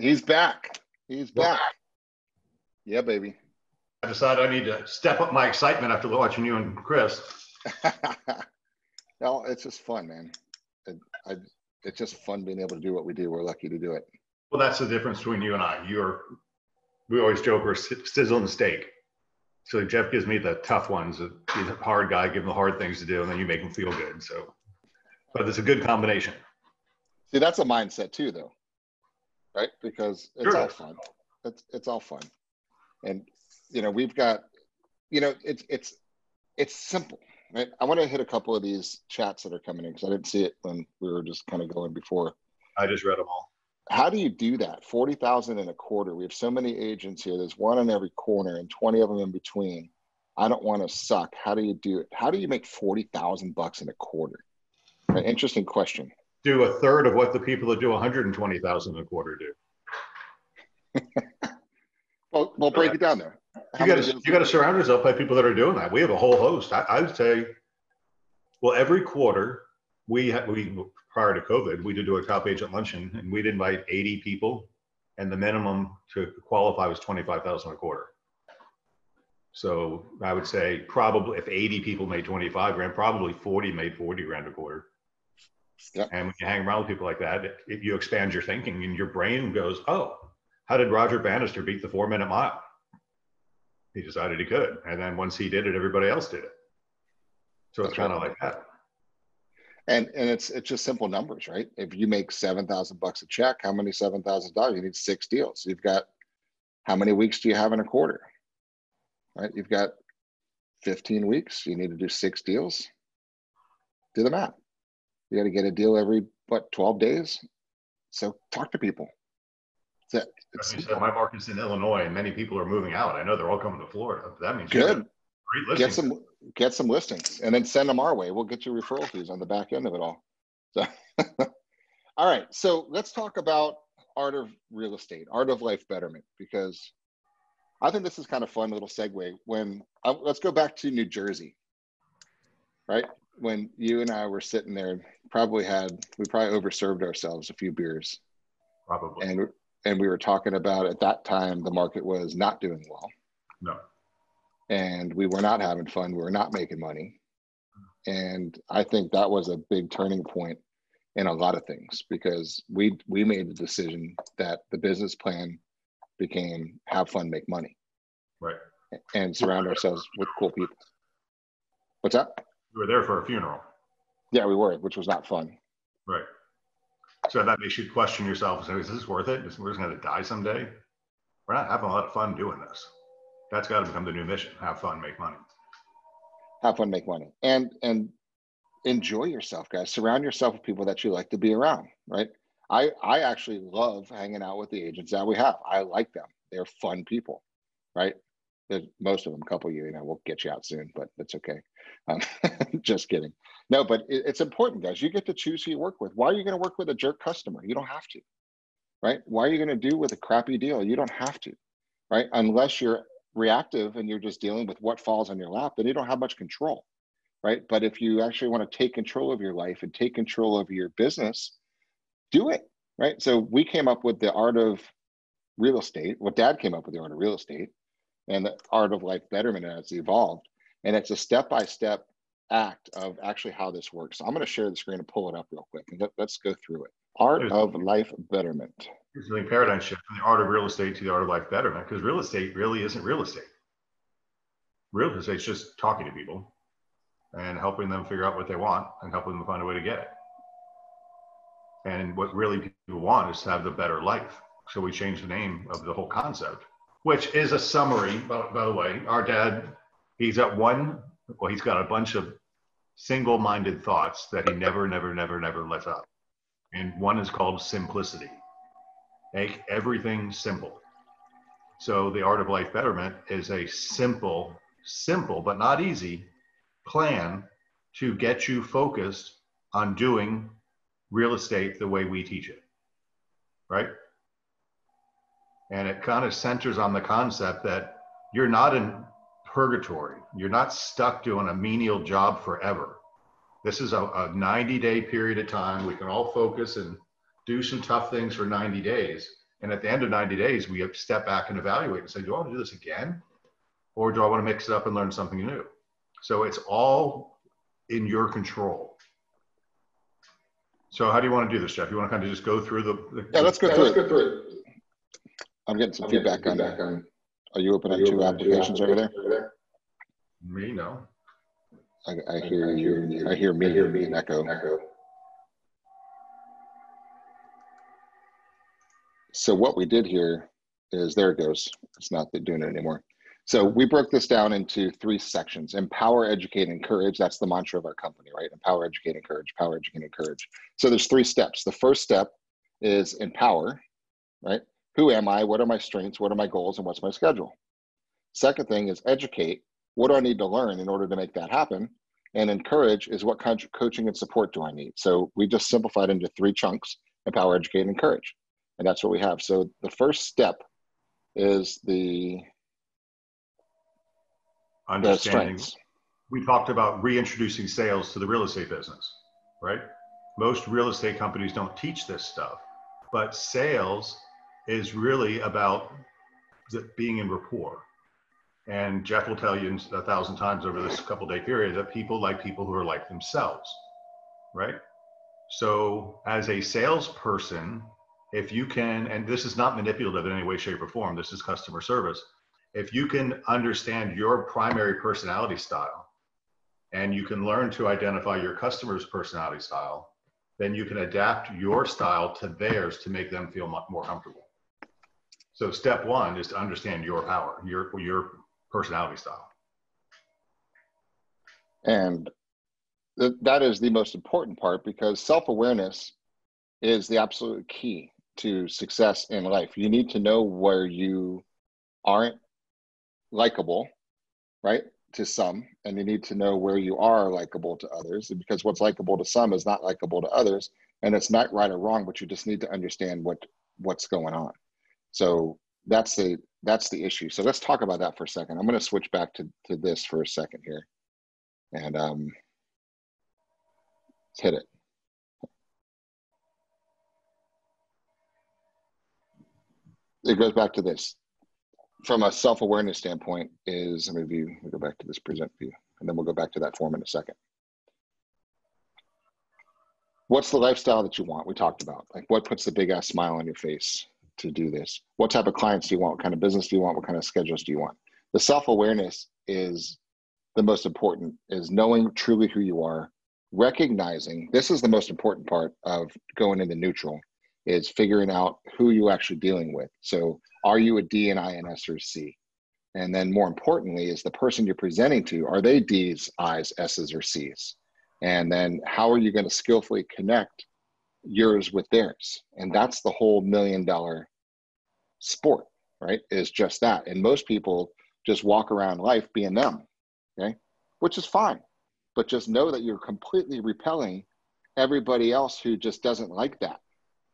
he's back. He's back. Yeah, baby. I decided I need to step up my excitement after watching you and Chris. no, it's just fun, man. It, I, it's just fun being able to do what we do. We're lucky to do it. Well, that's the difference between you and I. You're, we always joke we're sizzling the steak. So Jeff gives me the tough ones. He's a hard guy, give him the hard things to do, and then you make him feel good. So, but it's a good combination. See, that's a mindset too, though, right? Because it's sure. all fun. It's it's all fun, and you know we've got, you know, it's it's it's simple, right? I want to hit a couple of these chats that are coming in because I didn't see it when we were just kind of going before. I just read them all. How do you do that? Forty thousand in a quarter. We have so many agents here. There's one in every corner and twenty of them in between. I don't want to suck. How do you do it? How do you make forty thousand bucks in a quarter? An interesting question do a third of what the people that do 120,000 a quarter do. well, we'll break it down there. How you got to you got to surround yourself by people that are doing that. We have a whole host. I, I would say, well, every quarter we had we prior to COVID we did do a top agent luncheon and we'd invite 80 people, and the minimum to qualify was 25,000 a quarter. So I would say probably if 80 people made 25 grand, probably 40 made 40 grand a quarter. Yep. And when you hang around with people like that, it, it, you expand your thinking and your brain goes, oh, how did Roger Bannister beat the four minute mile? He decided he could. And then once he did it, everybody else did it. So it's kind of like that. And and it's it's just simple numbers, right? If you make seven thousand bucks a check, how many seven thousand dollars? You need six deals. You've got how many weeks do you have in a quarter? Right? You've got 15 weeks. You need to do six deals. Do the math. You got to get a deal every what 12 days. So talk to people. That my market's in Illinois, and many people are moving out. I know they're all coming to Florida. That means good. Get some get some listings, and then send them our way. We'll get you referral fees on the back end of it all. So, all right. So let's talk about art of real estate, art of life betterment, because I think this is kind of fun little segue. When uh, let's go back to New Jersey, right? When you and I were sitting there probably had we probably overserved ourselves a few beers. Probably. And and we were talking about at that time the market was not doing well. No. And we were not having fun. We were not making money. Mm-hmm. And I think that was a big turning point in a lot of things because we we made the decision that the business plan became have fun, make money. Right. And surround ourselves with cool people. What's that? We were there for a funeral. Yeah, we were, which was not fun. Right. So that makes you question yourself. So is this worth it? we're just going to die someday? We're not having a lot of fun doing this. That's got to become the new mission. Have fun, make money. Have fun, make money, and and enjoy yourself, guys. Surround yourself with people that you like to be around. Right. I I actually love hanging out with the agents that we have. I like them. They're fun people. Right. Most of them. Couple you, you know, we'll get you out soon, but that's okay. Um, just kidding. No, but it, it's important, guys. You get to choose who you work with. Why are you going to work with a jerk customer? You don't have to, right? Why are you going to do with a crappy deal? You don't have to, right? Unless you're reactive and you're just dealing with what falls on your lap, then you don't have much control, right? But if you actually want to take control of your life and take control of your business, do it, right? So we came up with the art of real estate. Well, Dad came up with the art of real estate, and the art of life betterment has evolved. And it's a step by step act of actually how this works. So I'm going to share the screen and pull it up real quick. And let, us go through it. Art There's, of life betterment. It's a paradigm shift from the art of real estate to the art of life betterment because real estate really isn't real estate. Real estate is just talking to people and helping them figure out what they want and helping them find a way to get it. And what really people want is to have the better life. So we changed the name of the whole concept, which is a summary, by, by the way. Our dad, he's at one, well, he's got a bunch of single minded thoughts that he never, never, never, never lets up. And one is called simplicity. Make everything simple. So, the art of life betterment is a simple, simple, but not easy plan to get you focused on doing real estate the way we teach it. Right? And it kind of centers on the concept that you're not in purgatory. You're not stuck doing a menial job forever. This is a, a 90 day period of time. We can all focus and do some tough things for 90 days. And at the end of 90 days, we have to step back and evaluate and say, do I want to do this again? Or do I want to mix it up and learn something new? So it's all in your control. So how do you want to do this, Jeff? You want to kind of just go through the, the Yeah, let's go through it. Go through it. I'm getting some I'm feedback, getting feedback on, on. Are you opening two applications, two applications over there? Over there? Me, no. I, I hear you. I hear me. I hear me. Echo. Echo. So what we did here is there it goes. It's not doing it anymore. So we broke this down into three sections: empower, educate, encourage. That's the mantra of our company, right? Empower, educate, encourage. Power, educate, encourage. So there's three steps. The first step is empower, right? Who am I? What are my strengths? What are my goals? And what's my schedule? Second thing is educate. What do I need to learn in order to make that happen? And encourage is what kind of coaching and support do I need? So we just simplified into three chunks: empower, educate, and encourage and that's what we have. So the first step is the understanding. The we talked about reintroducing sales to the real estate business, right? Most real estate companies don't teach this stuff, but sales is really about being in rapport. And Jeff will tell you a thousand times over this couple day period that people like people who are like themselves, right? So as a salesperson, if you can, and this is not manipulative in any way, shape, or form, this is customer service. If you can understand your primary personality style and you can learn to identify your customer's personality style, then you can adapt your style to theirs to make them feel more comfortable. So step one is to understand your power, your your personality style. And th- that is the most important part because self-awareness is the absolute key to success in life. You need to know where you aren't likable, right? To some, and you need to know where you are likable to others. Because what's likable to some is not likable to others, and it's not right or wrong. But you just need to understand what what's going on. So that's the that's the issue. So let's talk about that for a second. I'm going to switch back to to this for a second here, and um, let's hit it. it goes back to this from a self-awareness standpoint is let me view we'll go back to this present view and then we'll go back to that form in a second what's the lifestyle that you want we talked about like what puts the big ass smile on your face to do this what type of clients do you want what kind of business do you want what kind of schedules do you want the self-awareness is the most important is knowing truly who you are recognizing this is the most important part of going into neutral is figuring out who you're actually dealing with. So, are you a D, and I, an S, or C? And then, more importantly, is the person you're presenting to, are they D's, I's, S's, or C's? And then, how are you going to skillfully connect yours with theirs? And that's the whole million dollar sport, right? Is just that. And most people just walk around life being them, okay? Which is fine. But just know that you're completely repelling everybody else who just doesn't like that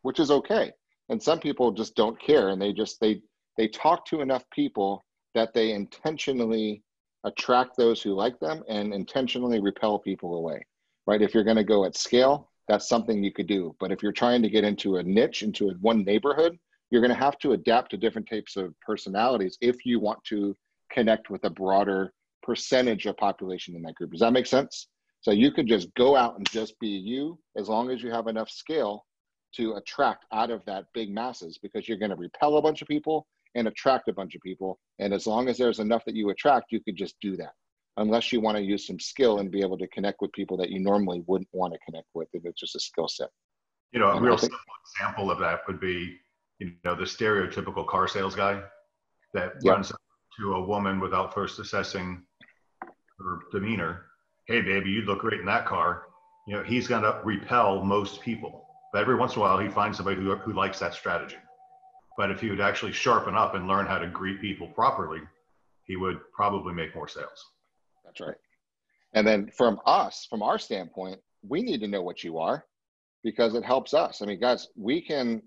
which is okay. And some people just don't care and they just they they talk to enough people that they intentionally attract those who like them and intentionally repel people away. Right? If you're going to go at scale, that's something you could do. But if you're trying to get into a niche, into a, one neighborhood, you're going to have to adapt to different types of personalities if you want to connect with a broader percentage of population in that group. Does that make sense? So you could just go out and just be you as long as you have enough scale to attract out of that big masses because you're going to repel a bunch of people and attract a bunch of people. And as long as there's enough that you attract, you could just do that. Unless you want to use some skill and be able to connect with people that you normally wouldn't want to connect with if it's just a skill set. You know, a um, real think, simple example of that would be, you know, the stereotypical car sales guy that yep. runs to a woman without first assessing her demeanor. Hey, baby, you look great in that car. You know, he's going to repel most people but every once in a while, he finds somebody who, who likes that strategy. But if he would actually sharpen up and learn how to greet people properly, he would probably make more sales. Right. And then from us, from our standpoint, we need to know what you are because it helps us. I mean, guys, we can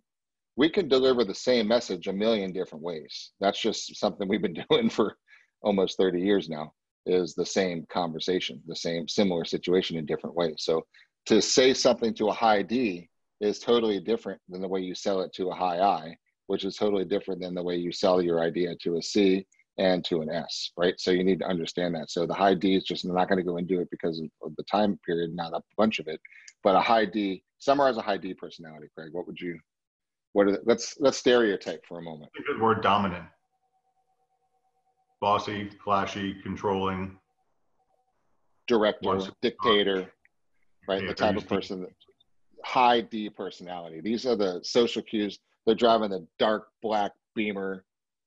we can deliver the same message a million different ways. That's just something we've been doing for almost 30 years now is the same conversation, the same similar situation in different ways. So to say something to a high D is totally different than the way you sell it to a high I. which is totally different than the way you sell your idea to a C and to an S, right? So you need to understand that. So the high D is just not going to go into it because of the time period, not a bunch of it, but a high D. Summarize a high D personality, Craig. What would you? What are the, let's let's stereotype for a moment. A good word, dominant. Bossy, flashy, controlling. Director, dictator, right? the type of person that high D personality. These are the social cues. They're driving the dark black Beamer,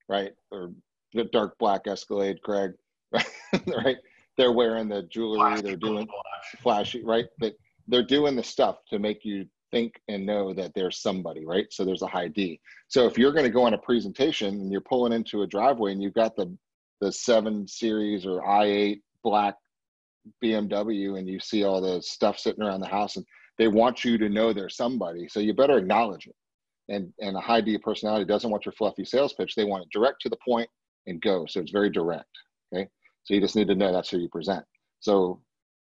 right? Or the dark black Escalade, Craig, right? They're wearing the jewelry. They're doing flashy, right? But they're doing the stuff to make you think and know that there's somebody, right? So there's a high D. So if you're going to go on a presentation and you're pulling into a driveway and you've got the the seven series or i8 black BMW and you see all the stuff sitting around the house and they want you to know there's somebody. So you better acknowledge it. And and a high D personality doesn't want your fluffy sales pitch. They want it direct to the point and go. So it's very direct. Okay. So you just need to know that's who you present. So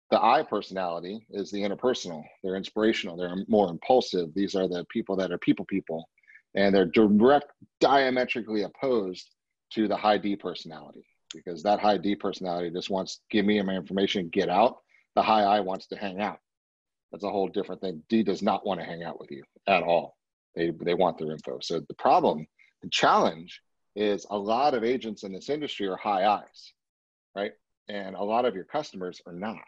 the I personality is the interpersonal. They're inspirational. They're more impulsive. These are the people that are people people, and they're direct, diametrically opposed to the high D personality because that high D personality just wants give me my information, get out. The high I wants to hang out. That's a whole different thing. D does not want to hang out with you at all. They they want their info. So the problem, the challenge is a lot of agents in this industry are high I's, right? And a lot of your customers are not.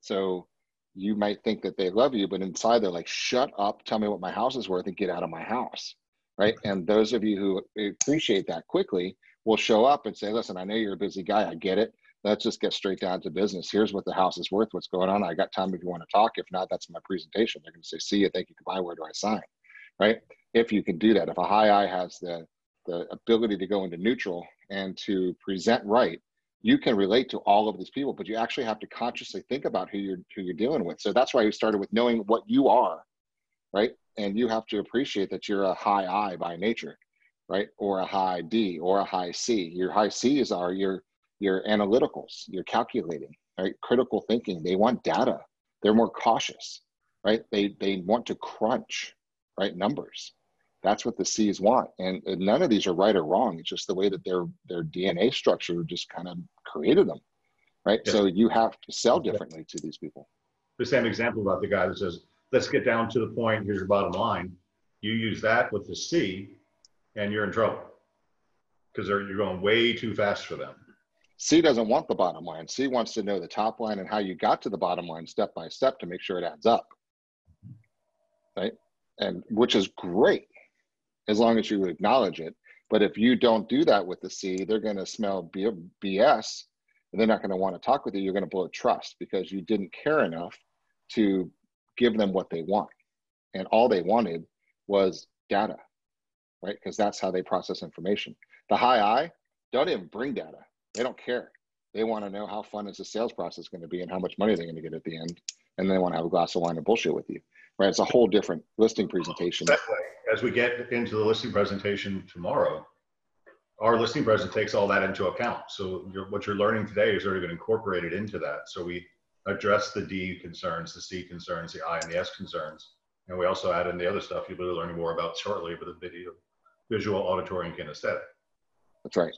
So you might think that they love you, but inside they're like, shut up, tell me what my house is worth and get out of my house. Right. And those of you who appreciate that quickly will show up and say, listen, I know you're a busy guy. I get it. Let's just get straight down to business. Here's what the house is worth. What's going on? I got time if you want to talk. If not, that's my presentation. They're going to say, see you. Thank you. Goodbye. Where do I sign? Right. If you can do that, if a high I has the the ability to go into neutral and to present right, you can relate to all of these people, but you actually have to consciously think about who you're who you're dealing with. So that's why we started with knowing what you are, right? And you have to appreciate that you're a high I by nature, right? Or a high D or a high C. Your high C's are your your analyticals, your calculating, right? Critical thinking. They want data. They're more cautious, right? They they want to crunch, right? Numbers that's what the C's want. And, and, none of these are right or wrong. It's just the way that their their DNA structure just kind of created them. Right. Yeah. So you have to sell differently to these people. The same example about the guy that says, let's get down to the point, here's your bottom line. You use that with the C and you're in trouble. Because you're going way too fast for them. C doesn't want the bottom line. C wants to know the top line and how you got to the bottom line step by step to make sure it adds up. Right. And which is great as long as you acknowledge it. But if you don't do that with the C, they're going to smell BS and they're not going to want to talk with you. You're going to blow trust because you didn't care enough to give them what they want. And all they wanted was data, right? Because that's how they process information. The high I don't even bring data, they don't care. They want to know how fun is the sales process going to be and how much money they're going to get at the end. And they want to have a glass of wine and bullshit with you, right? It's a whole different listing presentation as we get into the listing presentation tomorrow, our listing present takes all that into account. So you're, what you're learning today is already been incorporated into that. So we address the D concerns, the C concerns, the I and the S concerns. And we also add in the other stuff you'll be learning more about shortly with the video, visual, auditory, and kinesthetic. That's right.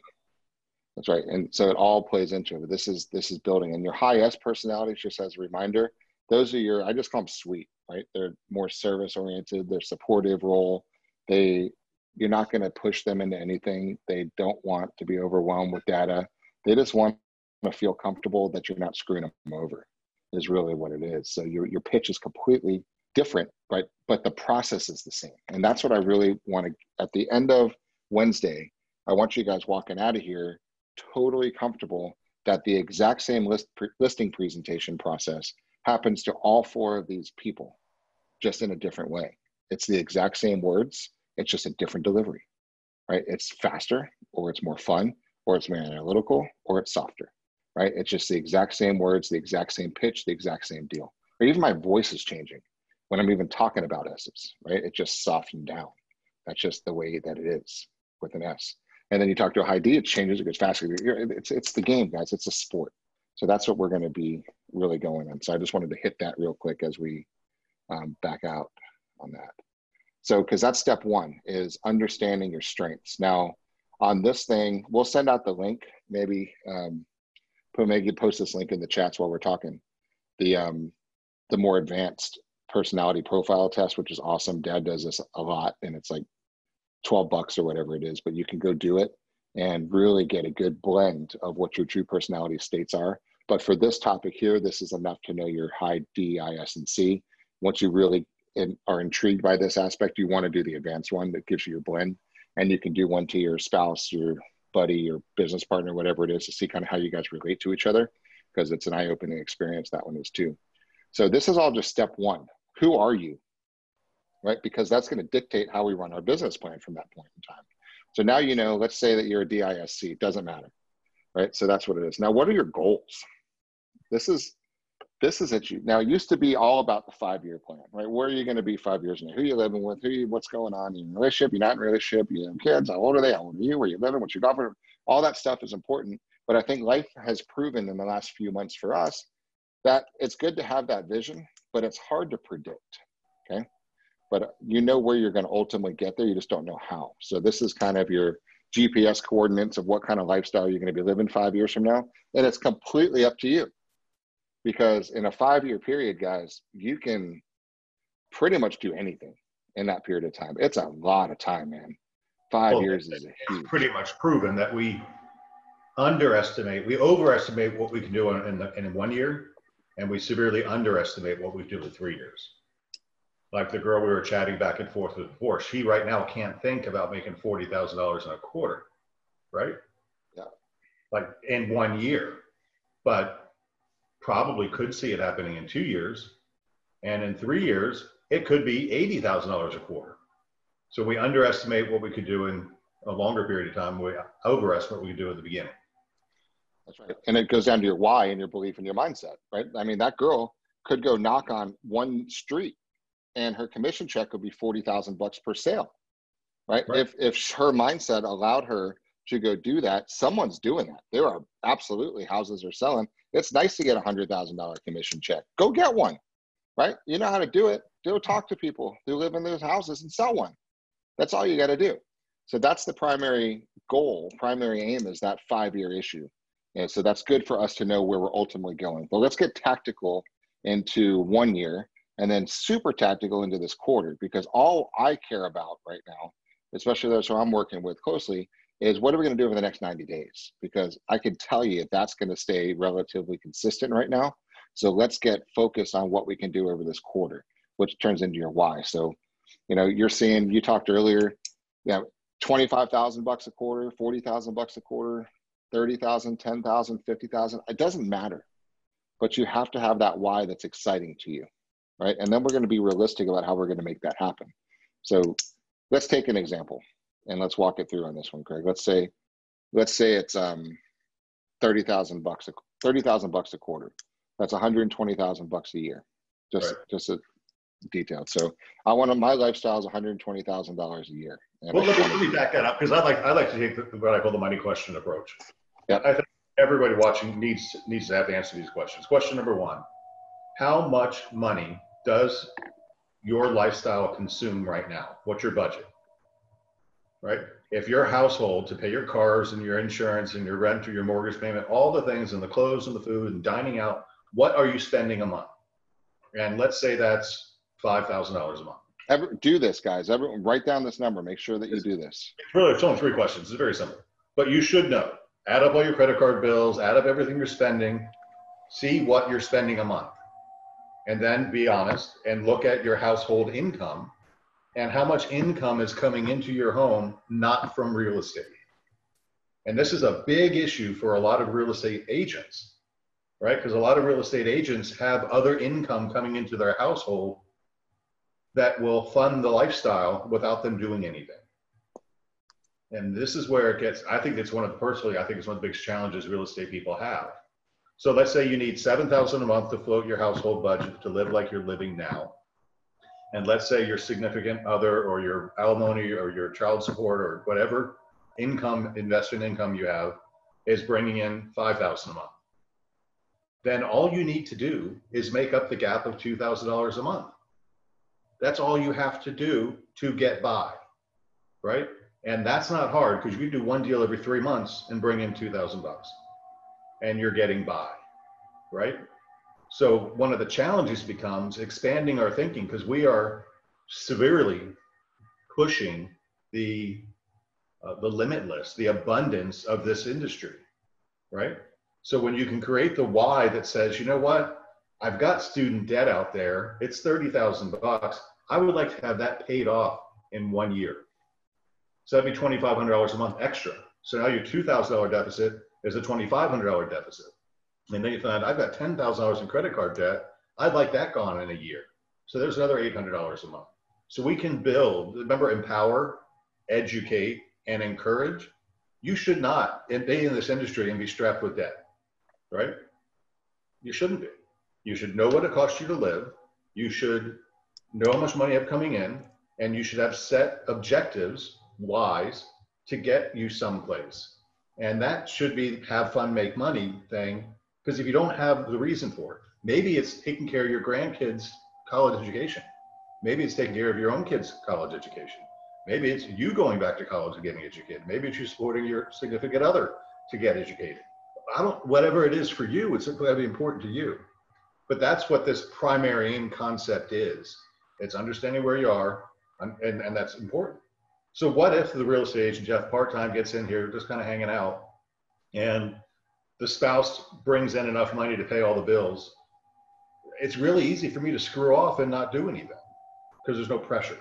That's right. And so it all plays into it. This is this is building. And your high S personality, just as a reminder, those are your I just call them sweet right? They're more service oriented, they're supportive role. They you're not going to push them into anything. They don't want to be overwhelmed with data. They just want to feel comfortable that you're not screwing them over. Is really what it is. So your your pitch is completely different, but but the process is the same. And that's what I really want to at the end of Wednesday, I want you guys walking out of here totally comfortable that the exact same list pre- listing presentation process happens to all four of these people, just in a different way. It's the exact same words, it's just a different delivery, right? It's faster, or it's more fun, or it's more analytical, or it's softer, right? It's just the exact same words, the exact same pitch, the exact same deal. Or even my voice is changing when I'm even talking about S's, right? It just softened down. That's just the way that it is with an S. And then you talk to a high D, it changes, it gets faster. It's, it's the game, guys. It's a sport. So that's what we're going to be really going on. So I just wanted to hit that real quick as we um, back out on that. So, because that's step one is understanding your strengths. Now, on this thing, we'll send out the link. Maybe um, maybe post this link in the chats while we're talking. The um, the more advanced personality profile test, which is awesome. Dad does this a lot, and it's like twelve bucks or whatever it is. But you can go do it and really get a good blend of what your true personality states are. But for this topic here, this is enough to know your high D, I, S, and C. Once you really in, are intrigued by this aspect, you want to do the advanced one that gives you your blend. And you can do one to your spouse, your buddy, your business partner, whatever it is, to see kind of how you guys relate to each other, because it's an eye opening experience. That one is too. So this is all just step one. Who are you? Right? Because that's going to dictate how we run our business plan from that point in time. So now you know, let's say that you're a DISC, it doesn't matter. Right? So that's what it is. Now, what are your goals? This is this is it. Now, it used to be all about the five year plan, right? Where are you going to be five years from now? Who are you living with? Who you, what's going on? In a relationship? You're not in a relationship? You have kids? How old are they? How old are you? Where you living? What's your golf? All that stuff is important. But I think life has proven in the last few months for us that it's good to have that vision, but it's hard to predict. Okay. But you know where you're going to ultimately get there. You just don't know how. So this is kind of your GPS coordinates of what kind of lifestyle you're going to be living five years from now. And it's completely up to you because in a five year period, guys, you can pretty much do anything in that period of time. It's a lot of time, man. Five well, years is a huge. pretty much proven that we underestimate, we overestimate what we can do in, the, in one year, and we severely underestimate what we do in three years. Like the girl we were chatting back and forth with before, she right now can't think about making forty thousand dollars in a quarter, right? Yeah. Like in one year, but probably could see it happening in two years. And in three years, it could be $80,000 a quarter. So we underestimate what we could do in a longer period of time. We overestimate what we could do at the beginning. That's right. And it goes down to your why and your belief and your mindset, right? I mean, that girl could go knock on one street and her commission check would be 40,000 bucks per sale, right? right? If, if her mindset allowed her to go do that, someone's doing that. There are absolutely houses are selling it's nice to get a hundred thousand dollar commission check. Go get one, right? You know how to do it. Go talk to people who live in those houses and sell one. That's all you got to do. So that's the primary goal. Primary aim is that five year issue. And so that's good for us to know where we're ultimately going. But let's get tactical into one year and then super tactical into this quarter because all I care about right now, especially those who I'm working with closely, is what are we going to do over the next 90 days? Because I can tell you that's going to stay relatively consistent right now. So let's get focused on what we can do over this quarter, which turns into your why. So, you know, you're seeing, you talked earlier, you know, 25,000 bucks a quarter, 40,000 bucks a quarter, 30,000, 10,000, 50,000. It doesn't matter, but you have to have that why that's exciting to you. Right. And then we're going to be realistic about how we're going to make that happen. So let's take an example and let's walk it through on this one, Craig. Let's say, let's say it's um, thirty thousand bucks, a, thirty thousand bucks a quarter. That's one hundred twenty thousand bucks a year. Just, right. just a detailed. So I want to, my lifestyle is one hundred twenty thousand dollars a year. well, let me, let me back that up because I like I like to take the, what I call the money question approach. Yeah, I think everybody watching needs needs to have to answer to these questions. Question number one: How much money does your lifestyle consume right now? What's your budget? right? If your household to pay your cars and your insurance and your rent or your mortgage payment, all the things and the clothes and the food and dining out, what are you spending a month? And let's say that's five thousand dollars a month. Ever, do this, guys. Everyone, write down this number. Make sure that you do this. It's really, it's only three questions. It's very simple, but you should know. Add up all your credit card bills. Add up everything you're spending. See what you're spending a month, and then be honest and look at your household income and how much income is coming into your home not from real estate. And this is a big issue for a lot of real estate agents, right? Because a lot of real estate agents have other income coming into their household that will fund the lifestyle without them doing anything. And this is where it gets, I think it's one of the, personally, I think it's one of the biggest challenges real estate people have. So let's say you need 7,000 a month to float your household budget to live like you're living now. And let's say your significant other or your alimony or your child support or whatever income investment income you have is bringing in 5000 a month. Then all you need to do is make up the gap of $2000 a month. That's all you have to do to get by, right? And that's not hard because you do one deal every three months and bring in 2000 bucks and you're getting by, right? So one of the challenges becomes expanding our thinking because we are severely pushing the uh, the limitless, the abundance of this industry, right? So when you can create the why that says, you know what, I've got student debt out there, it's thirty thousand bucks. I would like to have that paid off in one year. So that'd be twenty five hundred dollars a month extra. So now your two thousand dollar deficit is a twenty five hundred dollar deficit. And then you find I've got ten thousand dollars in credit card debt. I'd like that gone in a year. So there's another eight hundred dollars a month. So we can build. Remember, empower, educate, and encourage, you should not be in this industry and be strapped with debt, right? You shouldn't be. You should know what it costs you to live. You should know how much money you have coming in, and you should have set objectives, wise, to get you someplace. And that should be have fun, make money thing. Because if you don't have the reason for it, maybe it's taking care of your grandkids' college education. Maybe it's taking care of your own kids' college education. Maybe it's you going back to college and getting educated. Maybe it's you supporting your significant other to get educated. I don't, whatever it is for you, it's going to be important to you. But that's what this primary aim concept is. It's understanding where you are, and, and, and that's important. So what if the real estate agent, Jeff, part-time gets in here, just kind of hanging out, and the spouse brings in enough money to pay all the bills? It's really easy for me to screw off and not do anything because there's no pressure.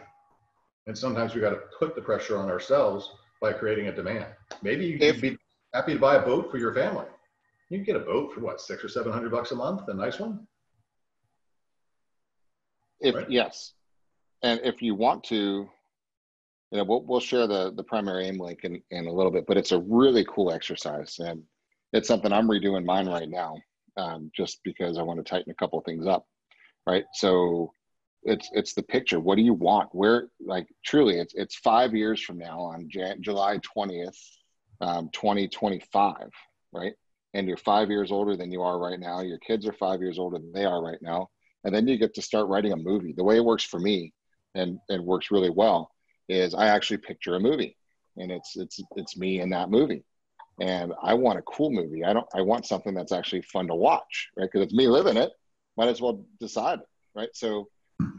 And sometimes we got to put the pressure on ourselves by creating a demand. Maybe you would be happy to buy a boat for your family. You can get a boat for what, six or seven hundred bucks a month, a nice one. If right? yes, and if you want to, you know, we'll we'll share the the primary aim link in in a little bit, but it's a really cool exercise, and it's something I'm redoing mine right now, um, just because I want to tighten a couple things up, right? So it's it's the picture. What do you want? Where like truly it's it's five years from now on Jan- july 20th um, 2025 right? And you're five years older than you are right now. Your kids are five years older than they are right now. And then you get to start writing a movie. The way it works for me and and works really well is i actually picture a movie and it's it's it's me in that movie and i want a cool movie i don't i want something that's actually fun to watch right because it's me living it might as well decide right so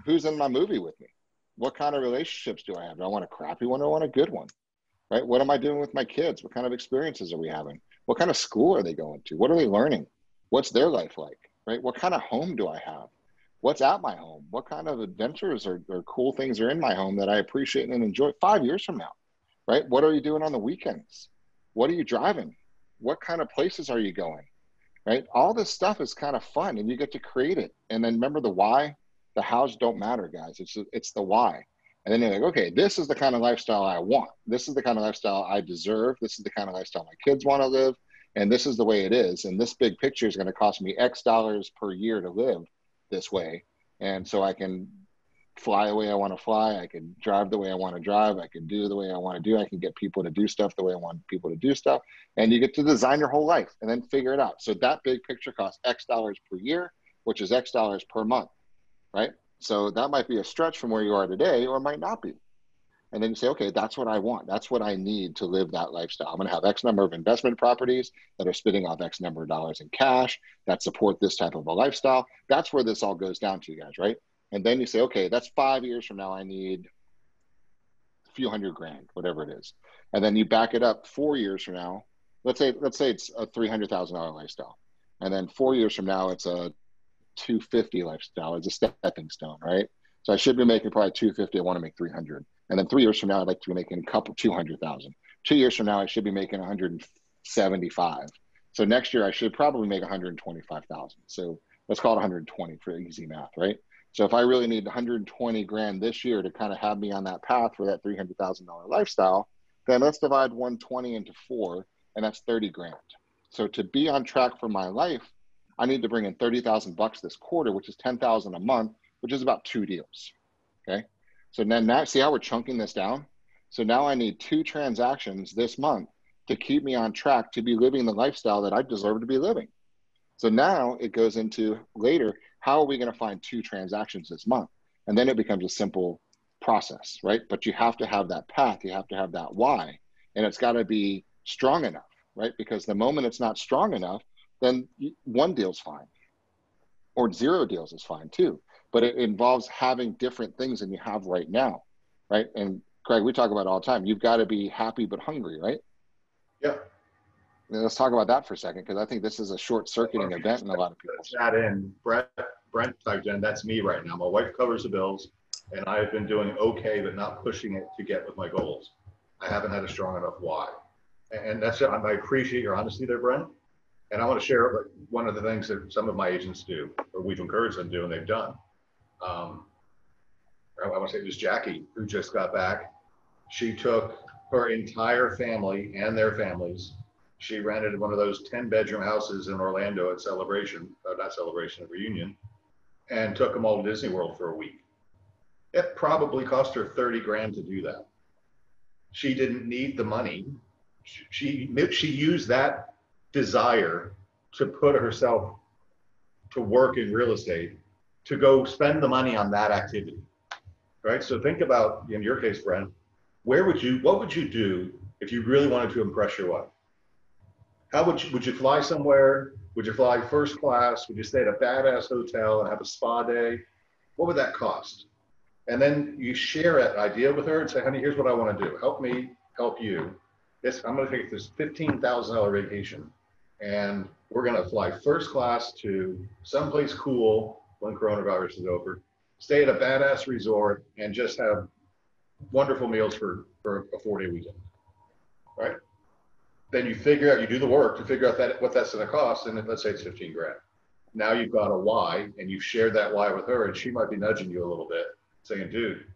who's in my movie with me? What kind of relationships do I have? Do I want a crappy one or want a good one? Right? What am I doing with my kids? What kind of experiences are we having? What kind of school are they going to? What are they learning? What's their life like? Right? What kind of home do I have? What's at my home? What kind of adventures or, or cool things are in my home that I appreciate and enjoy five years from now? Right? What are you doing on the weekends? What are you driving? What kind of places are you going? Right? All this stuff is kind of fun and you get to create it. And then remember the why, the hows don't matter, guys. It's it's the why. And then you're like, okay, this is the kind of lifestyle I want. This is the kind of lifestyle I deserve. This is the kind of lifestyle my kids want to live. And this is the way it is. And this big picture is going to cost me X dollars per year to live this way. And so I can fly the way I want to fly. I can drive the way I want to drive. I can do the way I want to do. I can get people to do stuff the way I want people to do stuff. And you get to design your whole life and then figure it out. So that big picture costs X dollars per year, which is X dollars per month right? So that might be a stretch from where you are today, or might not be. And then you say, okay, that's what I want. That's what I need to live that lifestyle. I'm going to have X number of investment properties that are spitting off X number of dollars in cash that support this type of a lifestyle. That's where this all goes down to, you guys, right? And then you say, okay, that's five years from now. I need a few hundred grand, whatever it is. And then you back it up four years from now. Let's say, let's say it's a three hundred thousand dollar lifestyle, and then four years from now, it's a 250 lifestyle It's a stepping stone, right? So I should be making probably 250. I want to make 300. And then three years from now, I'd like to be making a couple 200,000. Two years from now, I should be making 175. So next year, I should probably make 125,000. So let's call it 120 for easy math, right? So if I really need 120 grand this year to kind of have me on that path for that $300,000 lifestyle, then let's divide 120 into four, and that's 30 grand. So to be on track for my life, I need to bring in 30,000 bucks this quarter, which is 10,000 a month, which is about two deals. So then now see how we're chunking this down? So now I need two transactions this month to keep me on track to be living the lifestyle that I deserve to be living. So now it goes into later, how are we going to find two transactions this month? and then it becomes a simple process, right? But you have to have that path, you have to have that why, and it's got to be strong enough, right? Because the moment it's not strong enough, then one deal's fine, or zero deals is fine too. But it involves having different things than you have right now, right? And Craig, we talk about all the time. You've got to be happy but hungry, right? Yeah. let's talk about that for a second because I think this is a short circuiting event in a lot of people. Chat in Brett Brent typed in, that's me right now. My wife covers the bills and I've been doing okay, but not pushing it to get with my goals. I haven't had a strong enough why. And that's it. I appreciate your honesty there, Brent. And I want to share one of the things that some of my agents do, or we've encouraged them to do, and they've done. Um, I want to say it was Jackie who just got back. She took her entire family and their families. She rented one of those 10 bedroom houses in Orlando at Celebration, uh, not Celebration, at Reunion, and took them all to Disney World for a week. It probably cost her 30 grand to do that. She didn't need the money. She, she used that desire to put herself to work in real estate to go spend the money on that activity. Right. So think about, in your case, Brent, where would you, what would you do if you really wanted to impress your wife? How would you, would you fly somewhere? Would you fly first class? Would you stay at a badass hotel and have a spa day? What would that cost? and then you share that idea with her and say, honey, here's what I want to do. Help me help you. This, I'm going to take this $15,000 vacation and we're going to fly first class to someplace cool when coronavirus is over, stay at a badass resort and just have wonderful meals for, for a four day weekend. Right. Then you figure out, you do the work to figure out that what that's going to cost. And let's say it's 15 grand. Now you've got a why and you've shared that why with her and she might be nudging you a little bit saying, dude,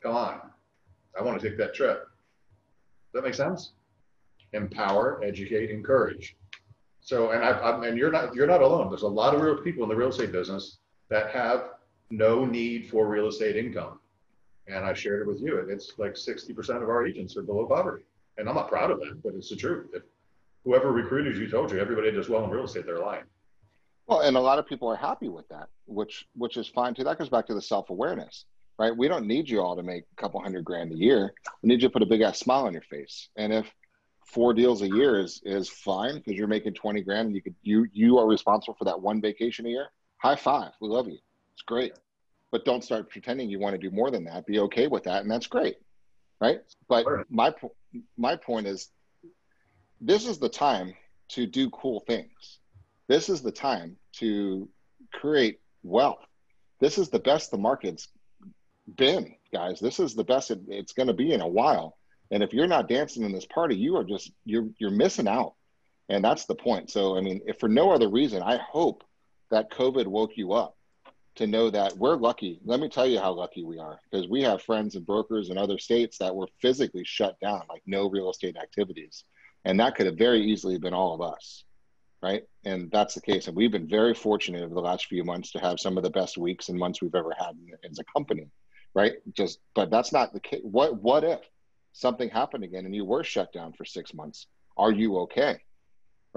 come on, I want to take that trip. Does that make sense? Empower, educate, encourage. So, and I, I, and you're not you're not alone. There's a lot of real people in the real estate business that have no need for real estate income. And I shared it with you. It's like 60% of our agents are below poverty. And I'm not proud of that, but it's the truth. If whoever recruited you told you everybody does well in real estate, they're lying. Well, and a lot of people are happy with that, which which is fine too. That goes back to the self-awareness right? We don't need you all to make a couple hundred grand a year. We need you to put a big ass smile on your face. And if four deals a year is is fine because you're making 20 grand and you could you you are responsible for that one vacation a year, high five. We love you. It's great. But don't start pretending you want to do more than that. Be okay with that, and that's great. Right? But my my point is this is the time to do cool things. This is the time to create wealth. This is the best the market's been, guys. This is the best it, it's going to be in a while. And if you're not dancing in this party, you are just you're you're missing out. And that's the point. So I mean, if for no other reason, I hope that COVID woke you up to know that we're lucky. Let me tell you how lucky we are because we have friends and brokers in other states that were physically shut down, like no real estate activities. And that could have very easily been all of us. Right. And that's the case. And we've been very fortunate over the last few months to have some of the best weeks and months we've ever had as a company right? Just, but that's not the case. What, what if something happened again and you were shut down for six months? Are you okay?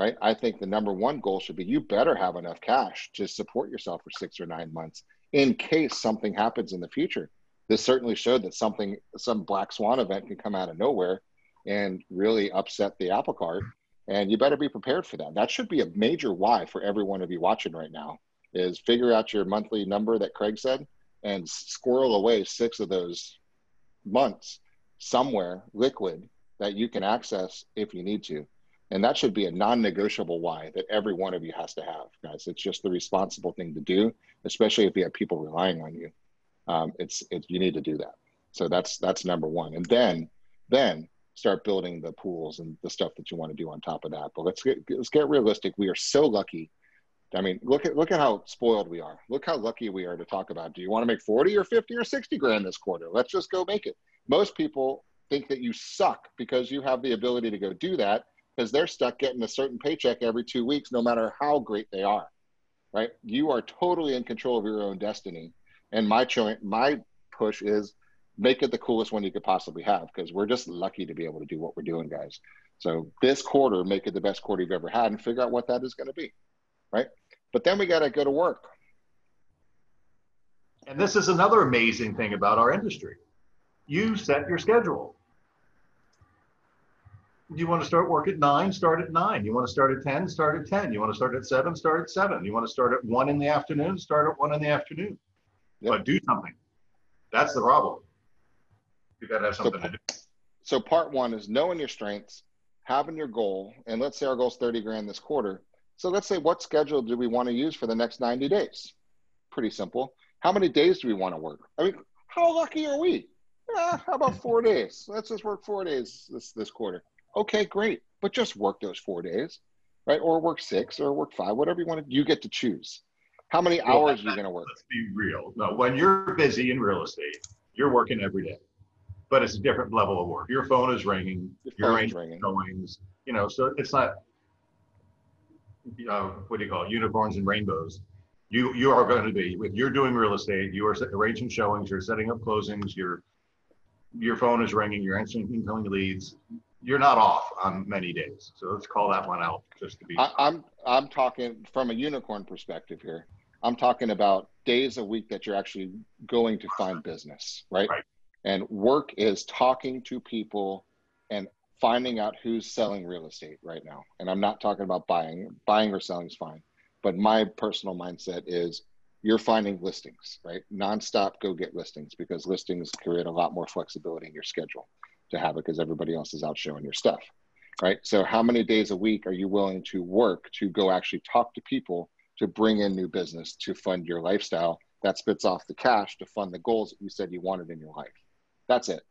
Right. I think the number one goal should be you better have enough cash to support yourself for six or nine months in case something happens in the future. This certainly showed that something, some black swan event can come out of nowhere and really upset the apple cart. And you better be prepared for that. That should be a major why for every one of you watching right now is figure out your monthly number that Craig said and squirrel away six of those months somewhere liquid that you can access if you need to. And that should be a non negotiable why that every one of you has to have, guys. It's just the responsible thing to do, especially if you have people relying on you. Um, it's, it's, you need to do that. So that's, that's number one. And then, then start building the pools and the stuff that you want to do on top of that. But let's get, let's get realistic. We are so lucky I mean, look at look at how spoiled we are. Look how lucky we are to talk about. Do you want to make 40 or 50 or 60 grand this quarter? Let's just go make it. Most people think that you suck because you have the ability to go do that because they're stuck getting a certain paycheck every two weeks, no matter how great they are. Right? You are totally in control of your own destiny. And my cho- my push is make it the coolest one you could possibly have because we're just lucky to be able to do what we're doing, guys. So this quarter, make it the best quarter you've ever had and figure out what that is going to be. Right? But then we got to go to work. And this is another amazing thing about our industry. You set your schedule. You want to start work at nine, start at nine. You want to start at 10, start at 10. You want to start at seven, start at seven. You want to start at one in the afternoon, start at one in the afternoon. Yep. But do something. That's the problem. You got to have something so, to do. So part one is knowing your strengths, having your goal, and let's say our goal is 30 grand this quarter. So let's say what schedule do we want to use for the next 90 days? Pretty simple. How many days do we want to work? I mean, how lucky are we? Eh, how about four days? Let's just work four days this this quarter. Okay, great. But just work those four days, right? Or work six or work five, whatever you want to. You get to choose. How many well, hours are you going to work? Let's be real. No, when you're busy in real estate, you're working every day, but it's a different level of work. Your phone is ringing. Your phone is ringing. Goings, you know, so it's not. Uh, what do you call it? Unicorns and rainbows you you are going to be if you're doing real estate you are arranging showings you're setting up closings your your phone is ringing you're answering incoming leads you're not off on many days. So let's call that one out just to be I, i'm i'm talking from a unicorn perspective here. I'm talking about days a week that you're actually going to find business right, right. and work is talking to people and finding out who's selling real estate right now. And i'm not talking about buying buying or selling is fine. But my personal mindset is you're finding listings, right? Nonstop go get listings because listings create a lot more flexibility in your schedule to have it because everybody else is out showing your stuff, right? So, how many days a week are you willing to work to go actually talk to people to bring in new business to fund your lifestyle that spits off the cash to fund the goals that you said you wanted in your life? That's it.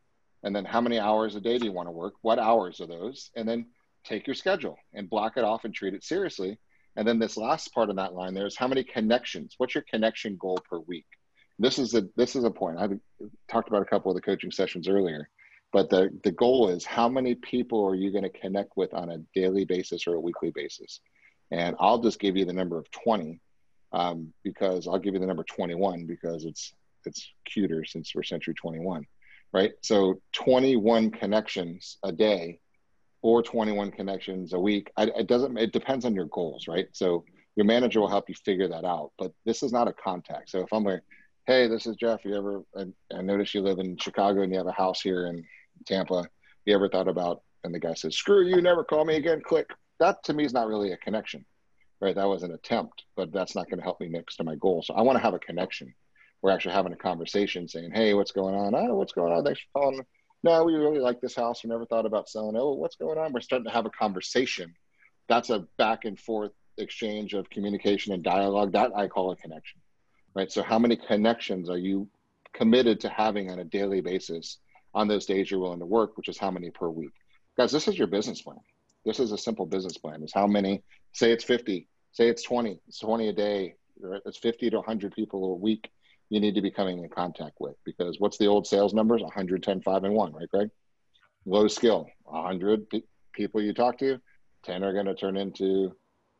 And then, how many hours a day do you want to work? What hours are those? And then take your schedule and block it off and treat it seriously and then this last part of that line there is how many connections? What's your connection goal per week? This is a this is a point. I talked about a couple of the coaching sessions earlier, but the the goal is how many people are you going to connect with on a daily basis or a weekly basis? And I'll just give you the number of 20 um, because I'll give you the number 21 because it's it's cuter since we're century 21, right? So 21 connections a day or 21 connections a week. I, it doesn't, it depends on your goals, right? So your manager will help you figure that out, but this is not a contact. So if I'm like, hey, this is Jeff, you ever, I, I noticed you live in Chicago and you have a house here in Tampa. You ever thought about, and the guy says, screw you, never call me again, click. That to me is not really a connection, right? That was an attempt, but that's not going to help me next to my goal. So I want to have a connection. We're actually having a conversation saying, hey, what's going on? Oh, what's going on? Thanks for calling no, we really like this house. We never thought about selling. Oh, what's going on? We're starting to have a conversation. That's a back and forth exchange of communication and dialogue. That I call a connection, right? So, how many connections are you committed to having on a daily basis on those days you're willing to work, which is how many per week? Guys, this is your business plan. This is a simple business plan. Is how many? Say it's 50. Say it's 20. It's 20 a day. It's 50 to 100 people a week you need to be coming in contact with because what's the old sales numbers 110 5 and 1 right greg low skill 100 pe- people you talk to 10 are going to turn into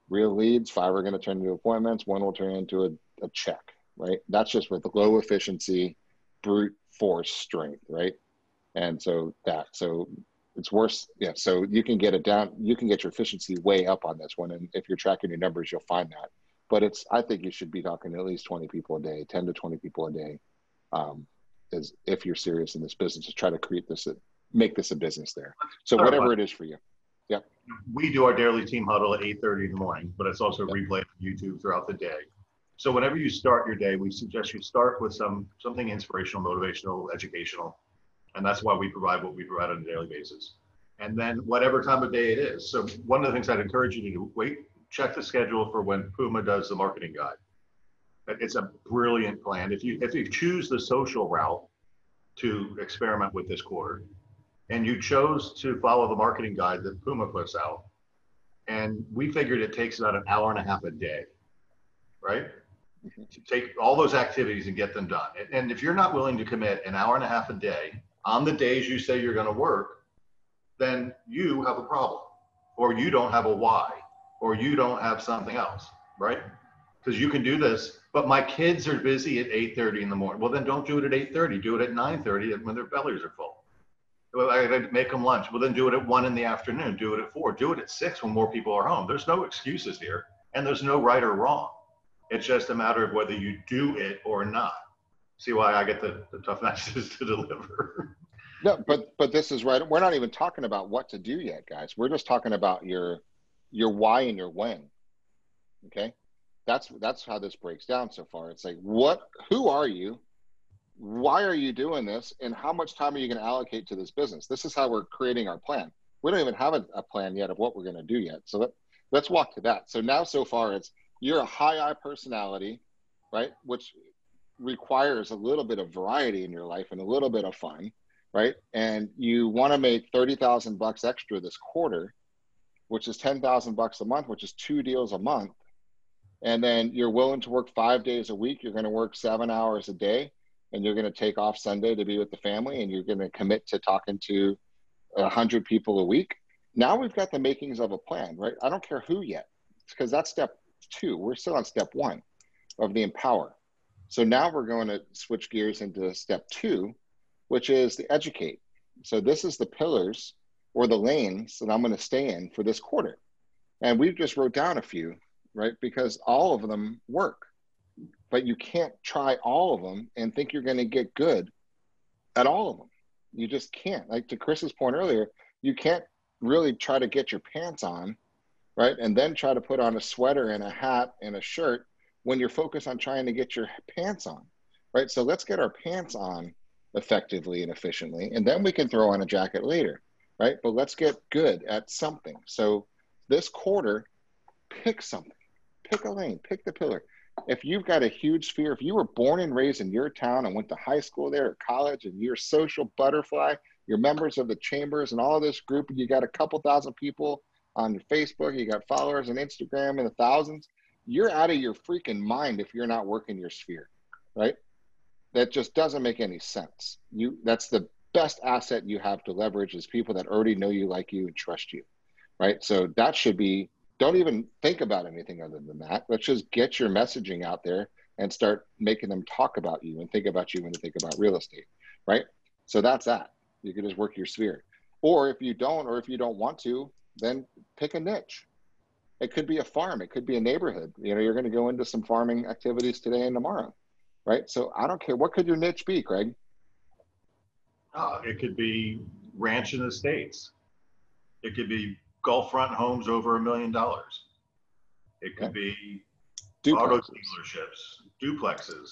real leads 5 are going to turn into appointments one will turn into a, a check right that's just with low efficiency brute force strength right and so that so it's worse yeah so you can get it down you can get your efficiency way up on this one and if you're tracking your numbers you'll find that but it's I think you should be talking to at least 20 people a day, 10 to 20 people a day, um, as if you're serious in this business to try to create this, make this a business there. So whatever it is for you. Yeah. We do our daily team huddle at 8:30 in the morning, but it's also yep. replayed on YouTube throughout the day. So whenever you start your day, we suggest you start with some something inspirational, motivational, educational, and that's why we provide what we provide on a daily basis. And then whatever time of day it is. So one of the things I'd encourage you to do, wait check the schedule for when Puma does the marketing guide. It's a brilliant plan. If you if you choose the social route to experiment with this quarter, and you chose to follow the marketing guide that Puma puts out, and we figured it takes about an hour and a half a day, right? To take all those activities and get them done. And if you're not willing to commit an hour and a half a day on the days you say you're going to work, then you have a problem, or you don't have a why or you don't have something else, right? Because you can do this, but my kids are busy at 8:30 in the morning. Well, then don't do it at 8:30. Do it at 9:30 when their bellies are full. Well, I make them lunch. Well, then do it at one in the afternoon. Do it at four. Do it at six when more people are home. There's no excuses here, and there's no right or wrong. It's just a matter of whether you do it or not. See why I get the, the tough matches to deliver. No, but but this is right. We're not even talking about what to do yet, guys. We're just talking about your your why and your when. Okay, that's that's how this breaks down so far. It's like what, who are you, why are you doing this, and how much time are you going to allocate to this business? This is how we're creating our plan. We don't even have a, a plan yet of what we're going to do yet. So let, let's walk to that. So now so far it's you're a high I personality, right? Which requires a little bit of variety in your life and a little bit of fun, right? And you want to make 30,000 bucks extra this quarter, which is 10,000 bucks a month, which is two deals a month. And then you're willing to work five days a week. You're going to work seven hours a day and you're going to take off Sunday to be with the family and you're going to commit to talking to a hundred people a week. Now we've got the makings of a plan, right? I don't care who yet because that's step two. We're still on step one of the empower. So now we're going to switch gears into step two, which is the educate. So this is the pillars or the lanes that I'm going to stay in for this quarter. And we've just wrote down a few, right? Because all of them work. But you can't try all of them and think you're going to get good at all of them. You just can't. Like to Chris's point earlier, you can't really try to get your pants on, right? And then try to put on a sweater and a hat and a shirt when you're focused on trying to get your pants on, right? So let's get our pants on effectively and efficiently, and then we can throw on a jacket later, right? But let's get good at something. So this quarter, pick something, pick a lane, pick the pillar. If you've got a huge sphere, if you were born and raised in your town and went to high school there or college and you're social butterfly, you're members of the chambers and all of this group, and you got a couple thousand people on your Facebook, you got followers on Instagram in the thousands, you're out of your freaking mind if you're not working your sphere, right? That just doesn't make any sense. You that's the best asset you have to leverage is people that already know you, like you, and trust you, right? So that should be. Don't even think about anything other than that. Let's just get your messaging out there and start making them talk about you and think about you when they think about real estate, right? So that's that. You can just work your sphere. Or if you don't, or if you don't want to, then pick a niche it could be a farm. It could be a neighborhood. You know, you're going to go into some farming activities today and tomorrow, right? So I don't care. What could your niche be, Craig? Uh, it could be ranch and estates. It could be Gulf front homes over a million dollars. It could yeah. be duplexes. auto dealerships, duplexes.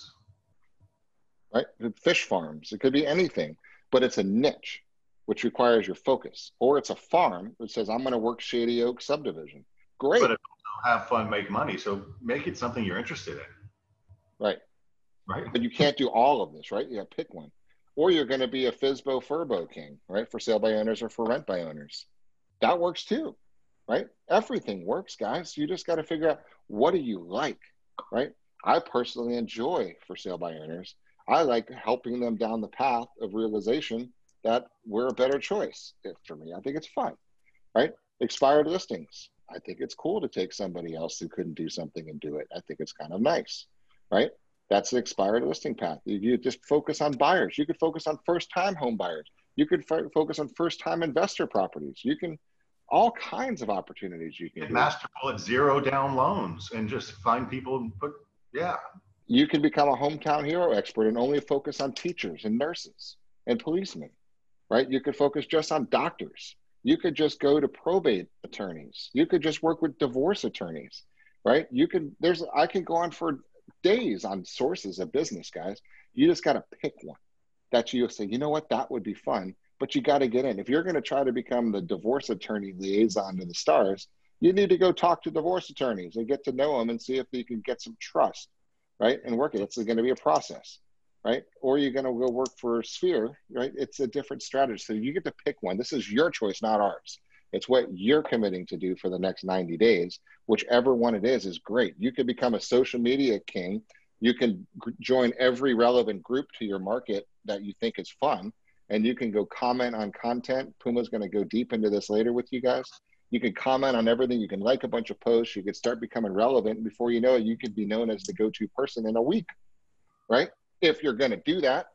Right? Fish farms. It could be anything, but it's a niche, which requires your focus. Or it's a farm that says, I'm going to work Shady Oak subdivision Great. But have fun, make money. So make it something you're interested in. Right. Right. But you can't do all of this, right? You got to pick one. Or you're going to be a FSBO FRBO king, right? For sale by owners or for rent by owners. That works too, right? Everything works, guys. You just got to figure out what do you like, right? I personally enjoy for sale by owners. I like helping them down the path of realization that we're a better choice for me. I think it's fun, right? Expired listings. I think it's cool to take somebody else who couldn't do something and do it. I think it's kind of nice, right? That's the expired listing path. You, you just focus on buyers. You could focus on first time home buyers. You could f- focus on first time investor properties. You can, all kinds of opportunities you can and masterful at zero down loans and just find people and put, yeah. You can become a hometown hero expert and only focus on teachers and nurses and policemen, right? You could focus just on doctors you could just go to probate attorneys. You could just work with divorce attorneys, right? You can, there's, I can go on for days on sources of business, guys. You just got to pick one that you say, you know what, that would be fun, but you got to get in. If you're going to try to become the divorce attorney liaison to the stars, you need to go talk to divorce attorneys and get to know them and see if you can get some trust, right? And work it. It's going to be a process right? Or you're going to go work for Sphere, right? It's a different strategy. So you get to pick one. This is your choice, not ours. It's what you're committing to do for the next 90 days. Whichever one it is, is great. You can become a social media king. You can g- join every relevant group to your market that you think is fun. And you can go comment on content. Puma's going to go deep into this later with you guys. You can comment on everything. You can like a bunch of posts. You could start becoming relevant. Before you know it, you could be known as the go to person in a week, right? If you're going to do that.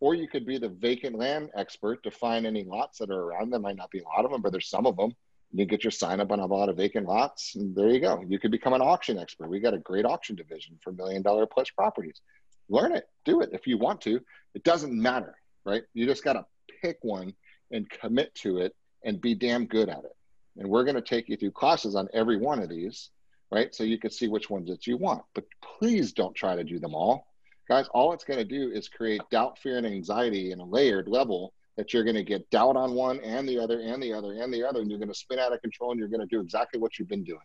Or you could be the vacant land expert to find any lots that are around. There might not be a lot of them, but there's some of them. You get your sign up on a lot of vacant lots, and there you go. You could become an auction expert. We got a great auction division for million dollar plus properties. learn it, do it if you want to. It doesn't matter, right? You just got to pick one and commit to it and be damn good at it. And we're going to take you through classes on every one of these, right? So you can see which ones that you want. But please don't try to do them all. Guys, all it's going to do is create doubt, fear, and anxiety in a layered level that you're going to get doubt on one and the other and the other and the other. And you're going to spin out of control and you're going to do exactly what you've been doing.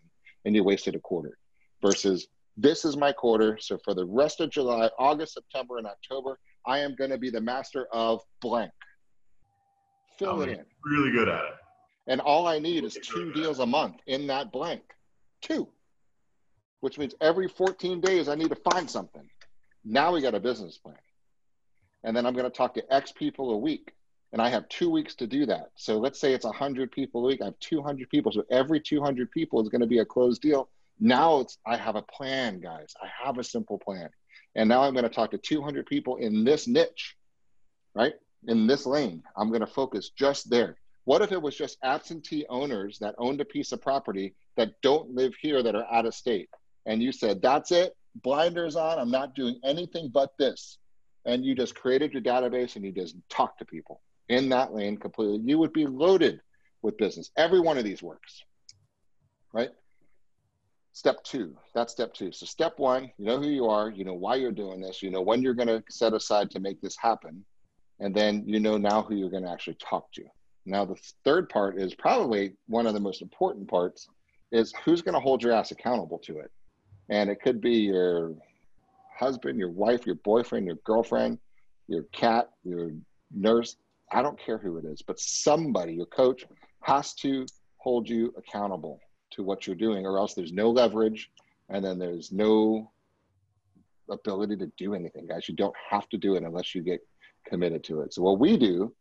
And you wasted a quarter versus this is my quarter. So for the rest of July, August, September, and October, I am going to be the master of blank. Fill it in. Really good at it. And all I need is two deals a month in that blank. Two. Which means every 14 days I need to find something. Now we got a business plan. And then I'm going to talk to X people a week. And I have two weeks to do that. So let's say it's 100 people a week. I have 200 people. So every 200 people is going to be a closed deal. Now it's I have a plan, guys. I have a simple plan. And now I'm going to talk to 200 people in this niche, right? In this lane. I'm going to focus just there. What if it was just absentee owners that owned a piece of property that don't live here that are out of state? And you said, that's it, blinders on, I'm not doing anything but this. And you just created your database and you just talk to people in that lane completely. You would be loaded with business. Every one of these works, right? Step two, that's step two. So, step one, you know who you are, you know why you're doing this, you know when you're going to set aside to make this happen. And then you know now who you're going to actually talk to. Now, the third part is probably one of the most important parts is who's going to hold your ass accountable to it. And it could be your husband, your wife, your boyfriend, your girlfriend, your cat, your nurse. I don't care who it is, but somebody, your coach, has to hold you accountable to what you're doing, or else there's no leverage and then there's no ability to do anything, guys. You don't have to do it unless you get committed to it. So, what we do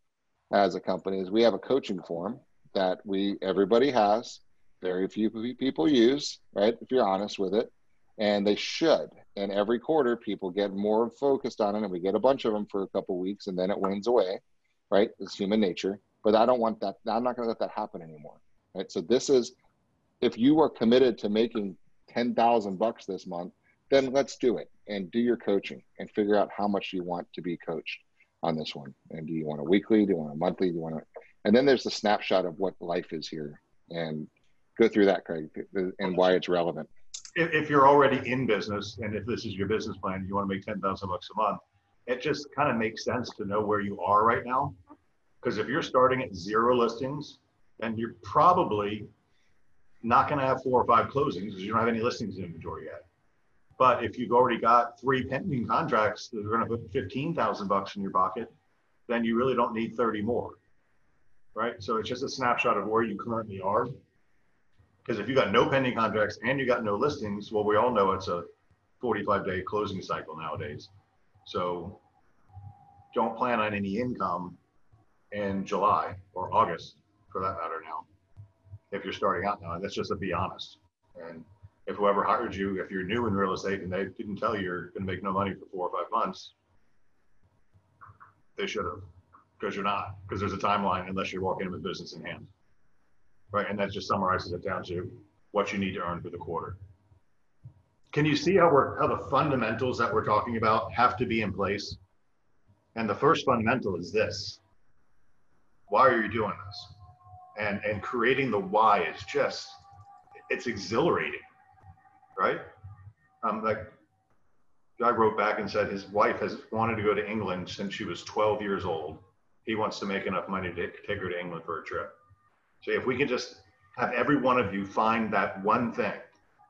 as a company is we have a coaching form that we everybody has, very few people use, right? If you're honest with it, and they should. And every quarter, people get more focused on it, and we get a bunch of them for a couple weeks, and then it wanes away, right? It's human nature. But I don't want that. I'm not going to let that happen anymore, right? So this is if you are committed to making 10,000 bucks this month, then let's do it and do your coaching and figure out how much you want to be coached on this one. And do you want a weekly? Do you want a monthly? Do you want to? And then there's the snapshot of what life is here and go through that, Craig, and why it's relevant. If, you're already in business and if this is your business plan, you want to make 10,000 bucks a month, it just kind of makes sense to know where you are right now. Because if you're starting at zero listings, then you're probably not going to have four or five closings because you don't have any listings in inventory yet. But if you've already got three pending contracts that are going to put 15,000 bucks in your pocket, then you really don't need 30 more. Right. So it's just a snapshot of where you currently are. Because if you got no pending contracts and you got no listings, well, we all know it's a 45 day closing cycle nowadays. So don't plan on any income in July or August for that matter now if you're starting out now. That's just to be honest. And if whoever hired you, if you're new in real estate and they didn't tell you you're going to make no money for four or five months, they should have, because you're not, because there's a timeline unless you're walking in with business in hand. Right. And that just summarizes it down to what you need to earn for the quarter. Can you see how we're how the fundamentals that we're talking about have to be in place? And the first fundamental is this. Why are you doing this? and and creating the why is just it's exhilarating right um like guy wrote back and said his wife has wanted to go to england since she was 12 years old he wants to make enough money to take her to england for a trip so if we can just have every one of you find that one thing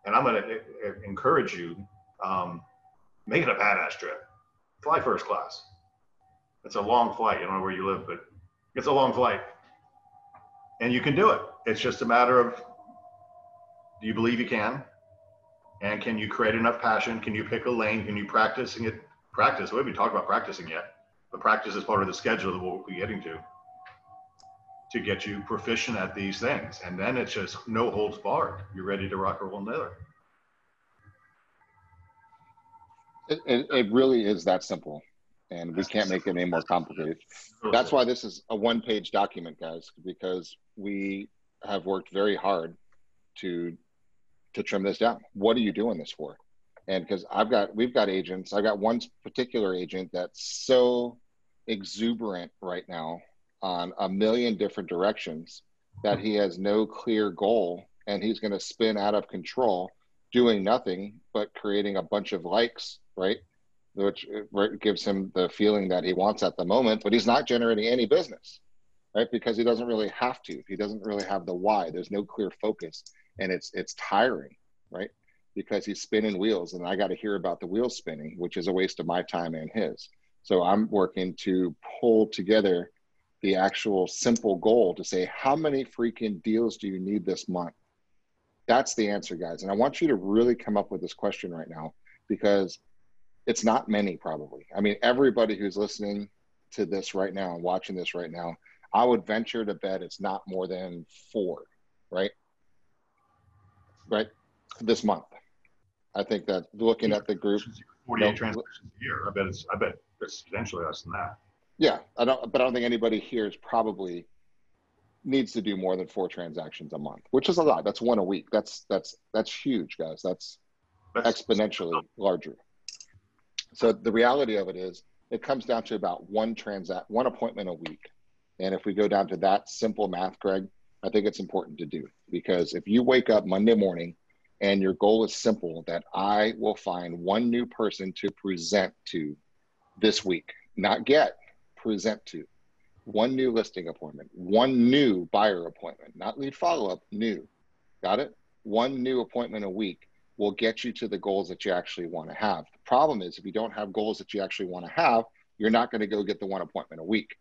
and i'm going to encourage you um, make it a badass trip fly first class it's a long flight i don't know where you live but it's a long flight and you can do it. It's just a matter of do you believe you can? And can you create enough passion? Can you pick a lane? Can you practicing it? Practice. We haven't talked about practicing yet, but practice is part of the schedule that we'll be getting to to get you proficient at these things. And then it's just no holds barred. You're ready to rock and roll another. It, it, it really is that simple and we can't make it any more complicated. That's why this is a one page document, guys, because we have worked very hard to to trim this down. What are you doing this for? And because I've got, we've got agents, I've got one particular agent that's so exuberant right now on a million different directions that he has no clear goal and he's going to spin out of control doing nothing but creating a bunch of likes, right? Which gives him the feeling that he wants at the moment, but he's not generating any business, right? Because he doesn't really have to. He doesn't really have the why. There's no clear focus, and it's it's tiring, right? Because he's spinning wheels, and I got to hear about the wheels spinning, which is a waste of my time and his. So I'm working to pull together the actual simple goal to say, how many freaking deals do you need this month? That's the answer, guys. And I want you to really come up with this question right now because it's not many, probably. I mean, everybody who's listening to this right now and watching this right now, I would venture to bet it's not more than four, right? Right? This month. I think that looking at the group. 48 no, transactions a year. I bet it's, I bet it's substantially less than that. Yeah, I don't, but I don't think anybody here is probably needs to do more than four transactions a month, which is a lot. That's one a week. That's that's that's huge, guys. That's, that's exponentially larger. So the reality of it is, it comes down to about one transact, one appointment a week. And if we go down to that simple math, Greg, I think it's important to do because if you wake up Monday morning and your goal is simple that I will find one new person to present to this week, not get, present to. One new listing appointment, one new buyer appointment, not lead follow up, new. Got it? One new appointment a week will get you to the goals that you actually want to have. The problem is, if you don't have goals that you actually want to have, you're not going to go get the one appointment a week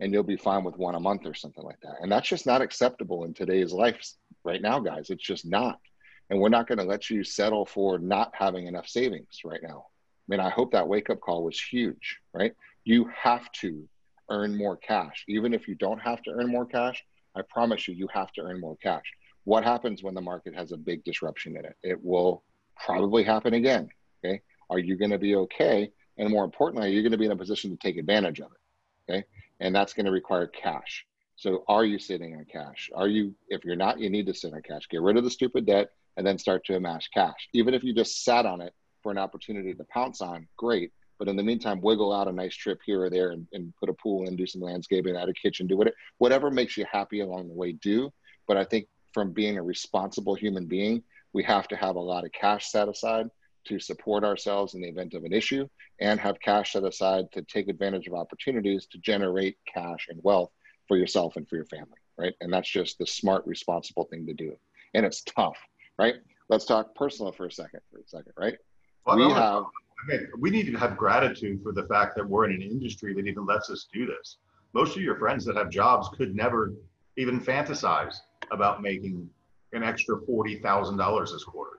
and you'll be fine with one a month or something like that. And that's just not acceptable in today's life right now, guys. It's just not. And we're not going to let you settle for not having enough savings right now. I mean, I hope that wake up call was huge, right? You have to earn more cash. Even if you don't have to earn more cash, I promise you, you have to earn more cash. What happens when the market has a big disruption in it? It will probably happen again. Okay. Are you going to be okay? And more importantly, are you going to be in a position to take advantage of it? Okay. And that's going to require cash. So are you sitting on cash? Are you, if you're not, you need to sit on cash. Get rid of the stupid debt and then start to amass cash. Even if you just sat on it for an opportunity to pounce on, great. But in the meantime, wiggle out a nice trip here or there and, and put a pool in, do some landscaping, add a kitchen, do whatever, whatever makes you happy along the way, do. But I think from being a responsible human being, we have to have a lot of cash set aside to support ourselves in the event of an issue and have cash set aside to take advantage of opportunities to generate cash and wealth for yourself and for your family, right? And that's just the smart, responsible thing to do. And it's tough, right? Let's talk personal for a second, for a second, right? Well, we have mean, we need to have gratitude for the fact that we're in an industry that even lets us do this. Most of your friends that have jobs could never even fantasize about making an extra forty thousand dollars this quarter.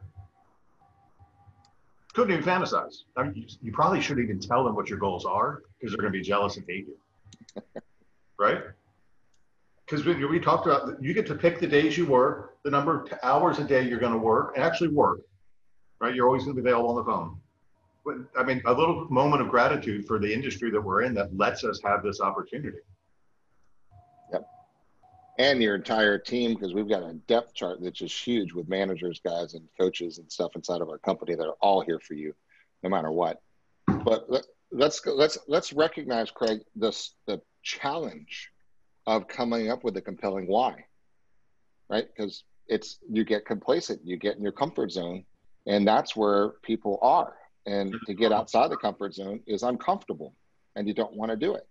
Couldn't even fantasize. I mean, you, you probably shouldn't even tell them what your goals are because they're going to be jealous and hate you, right? Because we, we talked about you get to pick the days you work, the number of hours a day you're going to work, and actually work, right? You're always going to be available on the phone I mean, a little moment of gratitude for the industry that we're in that lets us have this opportunity. Yep. And your entire team, because we've got a depth chart that's just huge with managers, guys, and coaches and stuff inside of our company that are all here for you, no matter what. But let's let's let's recognize, Craig, this the challenge of coming up with a compelling why, right? Because it's you get complacent, you get in your comfort zone, and that's where people are and to get outside the comfort zone is uncomfortable and you don't want to do it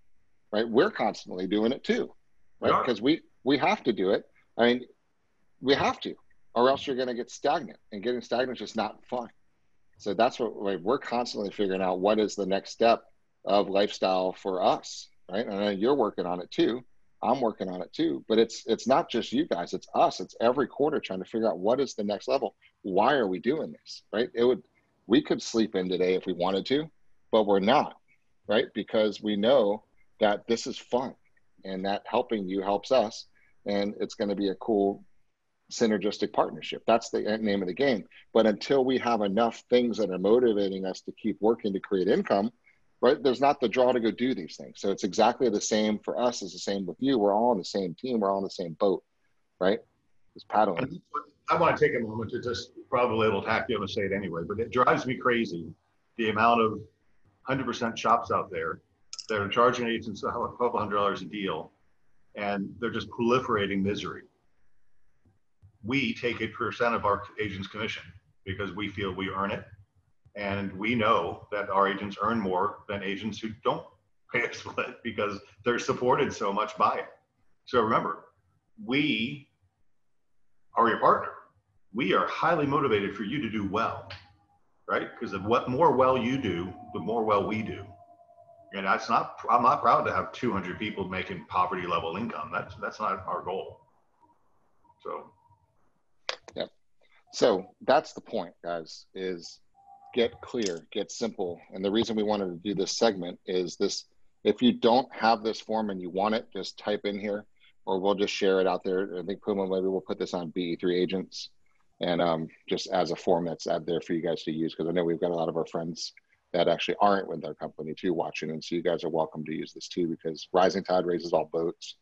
right? We're constantly doing it too right? Because we we have to do it. I mean we have to or else you're going to get stagnant and getting stagnant is just not fun. So that's what like, we're constantly figuring out what is the next step of lifestyle for us right? And you're working on it too. I'm working on it too. But it's it's not just you guys. It's us. It's every quarter trying to figure out what is the next level. Why are we doing this right? It would we could sleep in today if we wanted to, but we're not, right? Because we know that this is fun and that helping you helps us. And it's going to be a cool synergistic partnership. That's the name of the game. But until we have enough things that are motivating us to keep working to create income, right? There's not the draw to go do these things. So it's exactly the same for us as the same with you. We're all on the same team. We're all on the same boat, right? Just paddling I want to take a moment to just probably it'll you to say it anyway, but it drives me crazy the amount of 100% shops out there that are charging agents a couple hundred dollars a deal, and they're just proliferating misery. We take a percent of our agent's commission because we feel we earn it, and we know that our agents earn more than agents who don't pay a split because they're supported so much by it. So remember, we are your partner. We are highly motivated for you to do well, right? Because the what more well you do, the more well we do. And that's not. I'm not proud to have 200 people making poverty level income. That's that's not our goal. So. Yep. So that's the point, guys. Is get clear, get simple. And the reason we wanted to do this segment is this if you don't have this form and you want it, just type in here, or we'll just share it out there. I think Puma maybe we'll put this on BE3 agents, and um, just as a form that's out there for you guys to use because I know we've got a lot of our friends that actually aren't with our company too watching, and so you guys are welcome to use this too because rising tide raises all boats,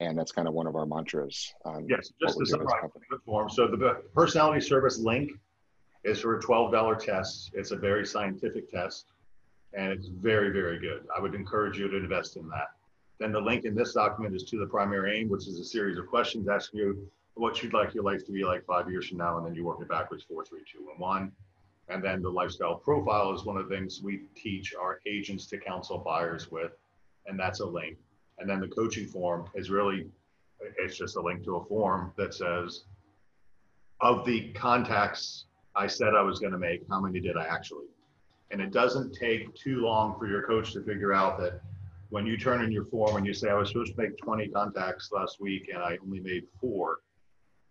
and that's kind of one of our mantras. yes, just to summarize the form. So the personality service link is for a $12 test. It's a very scientific test and it's very, very good. I would encourage you to invest in that. Then the link in this document is to the primary aim, which is a series of questions asking you what you'd like your life to be like five years from now, and then you work it backwards, four, three, two, and one. And then the lifestyle profile is one of the things we teach our agents to counsel buyers with, and that's a link. And then the coaching form is really, it's just a link to a form that says, of the contacts I said I was going to make, how many did I actually? And it doesn't take too long for your coach to figure out that when you turn in your form and you say, I was supposed to make 20 contacts last week and I only made four,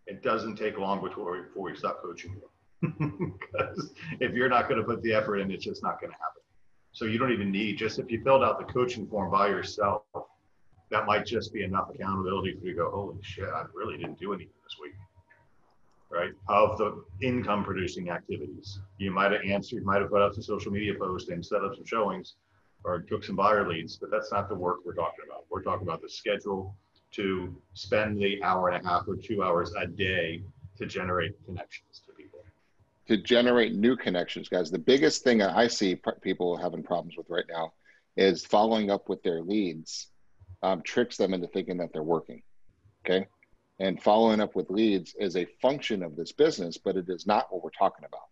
it doesn't take long before, before we stop coaching you. because if you're not going to put the effort in, it's just not going to happen. So you don't even need, just if you filled out the coaching form by yourself, that might just be enough accountability for you to go, holy shit, I really didn't do anything this week right, of the income producing activities. You might have answered, you might have put up some social media posts and set up some showings or took some buyer leads, but that's not the work we're talking about. We're talking about the schedule to spend the hour and a half or two hours a day to generate connections to people. To generate new connections, guys. The biggest thing I see people having problems with right now is following up with their leads um, tricks them into thinking that they're working. Okay and following up with leads is a function of this business, but it is not what we're talking about.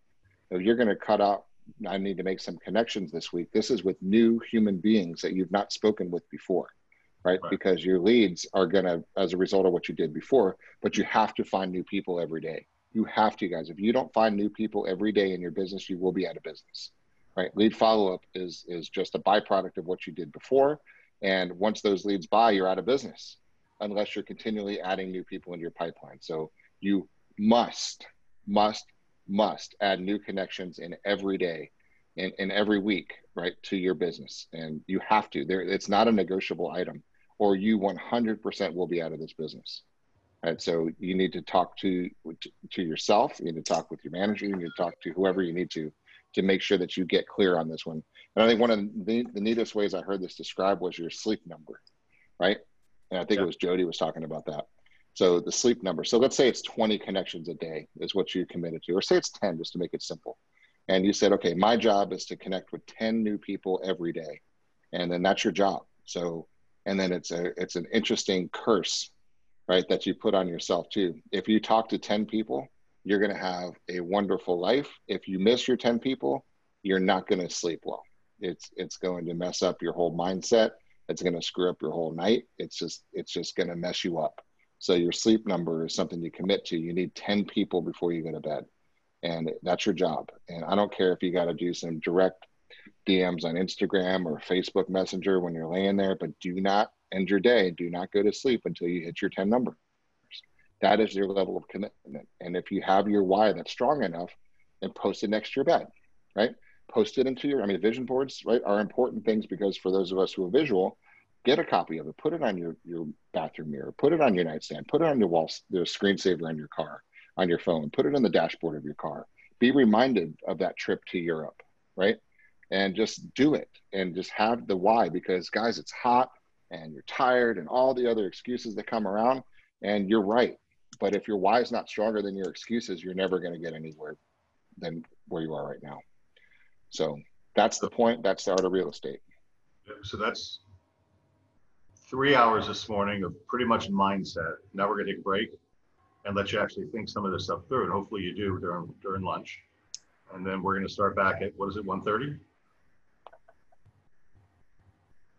So you're going to cut out, I need to make some connections this week. This is with new human beings that you've not spoken with before, right? right. Because your leads are going to, as a result of what you did before, but you have to find new people every day. You have to, guys. If you don't find new people every day in your business, you will be out of business, right? Lead follow up is is just a byproduct of what you did before, and once those leads buy, you're out of business unless you're continually adding new people into your pipeline. So you must, must, must add new connections in every day in, in every week, right, to your business. And you have to. There it's not a negotiable item, or you 100% will be out of this business. Right. So you need to talk to to yourself, you need to talk with your manager, you need to talk to whoever you need to to make sure that you get clear on this one. And I think one of the, the neatest ways I heard this described was your sleep number, right? And I think yeah. it was Jody was talking about that. So the sleep number. So let's say it's 20 connections a day is what you're committed to, or say it's 10 just to make it simple. And you said, okay, my job is to connect with 10 new people every day. And then that's your job. So, and then it's a, it's an interesting curse, right? That you put on yourself too. If you talk to 10 people, you're going to have a wonderful life. If you miss your 10 people, you're not going to sleep well. It's, it's going to mess up your whole mindset it's going to screw up your whole night. It's just it's just going to mess you up. So your sleep number is something you commit to. You need 10 people before you go to bed. And that's your job. And I don't care if you got to do some direct DMs on Instagram or Facebook Messenger when you're laying there, but do not end your day. Do not go to sleep until you hit your 10 numbers. That is your level of commitment. And if you have your why that's strong enough, and post it next to your bed, right? post it into your, I mean, vision boards, right, are important things because for those of us who are visual, get a copy of it, put it on your, your bathroom mirror, put it on your nightstand, put it on your wall, the screensaver on your car, on your phone, put it on the dashboard of your car. Be reminded of that trip to Europe, right? And just do it and just have the why because, guys, it's hot and you're tired and all the other excuses that come around. And you're right. but if your why is not stronger than your excuses, you're never going to get anywhere than where you are right now. So that's the point. That's the art of real estate. So that's three hours this morning of pretty much mindset. Now we're going to take a break and let you actually think some of this stuff through. And hopefully you do during during lunch. And then we're going to start back at what is it, 1:30?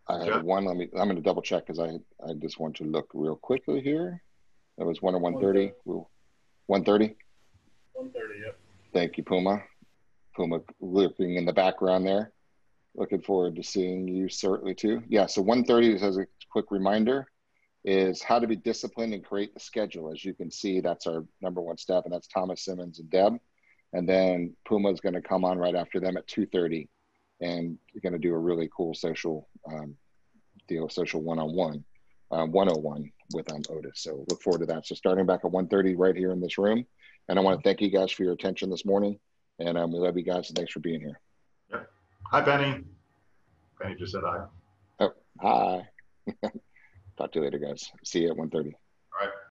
I have one. Let me. I'm going to double check because I I just want to look real quickly here. That was one or 1:30. 1:30. 1:30. Yep. Thank you, Puma. Puma lurking in the background there. Looking forward to seeing you certainly too. Yeah. So 1:30 as a quick reminder is how to be disciplined and create the schedule. As you can see, that's our number one step, and that's Thomas Simmons and Deb. And then Puma is going to come on right after them at 2:30, and you're going to do a really cool social um, deal, social one-on-one, um, 101 with um, Otis. So look forward to that. So starting back at 1:30 right here in this room, and I want to thank you guys for your attention this morning, and um, we love you guys, and thanks for being here. Yep. Hi, Benny. Benny just said hi. Oh, hi. Talk to you later, guys. See you at 1.30.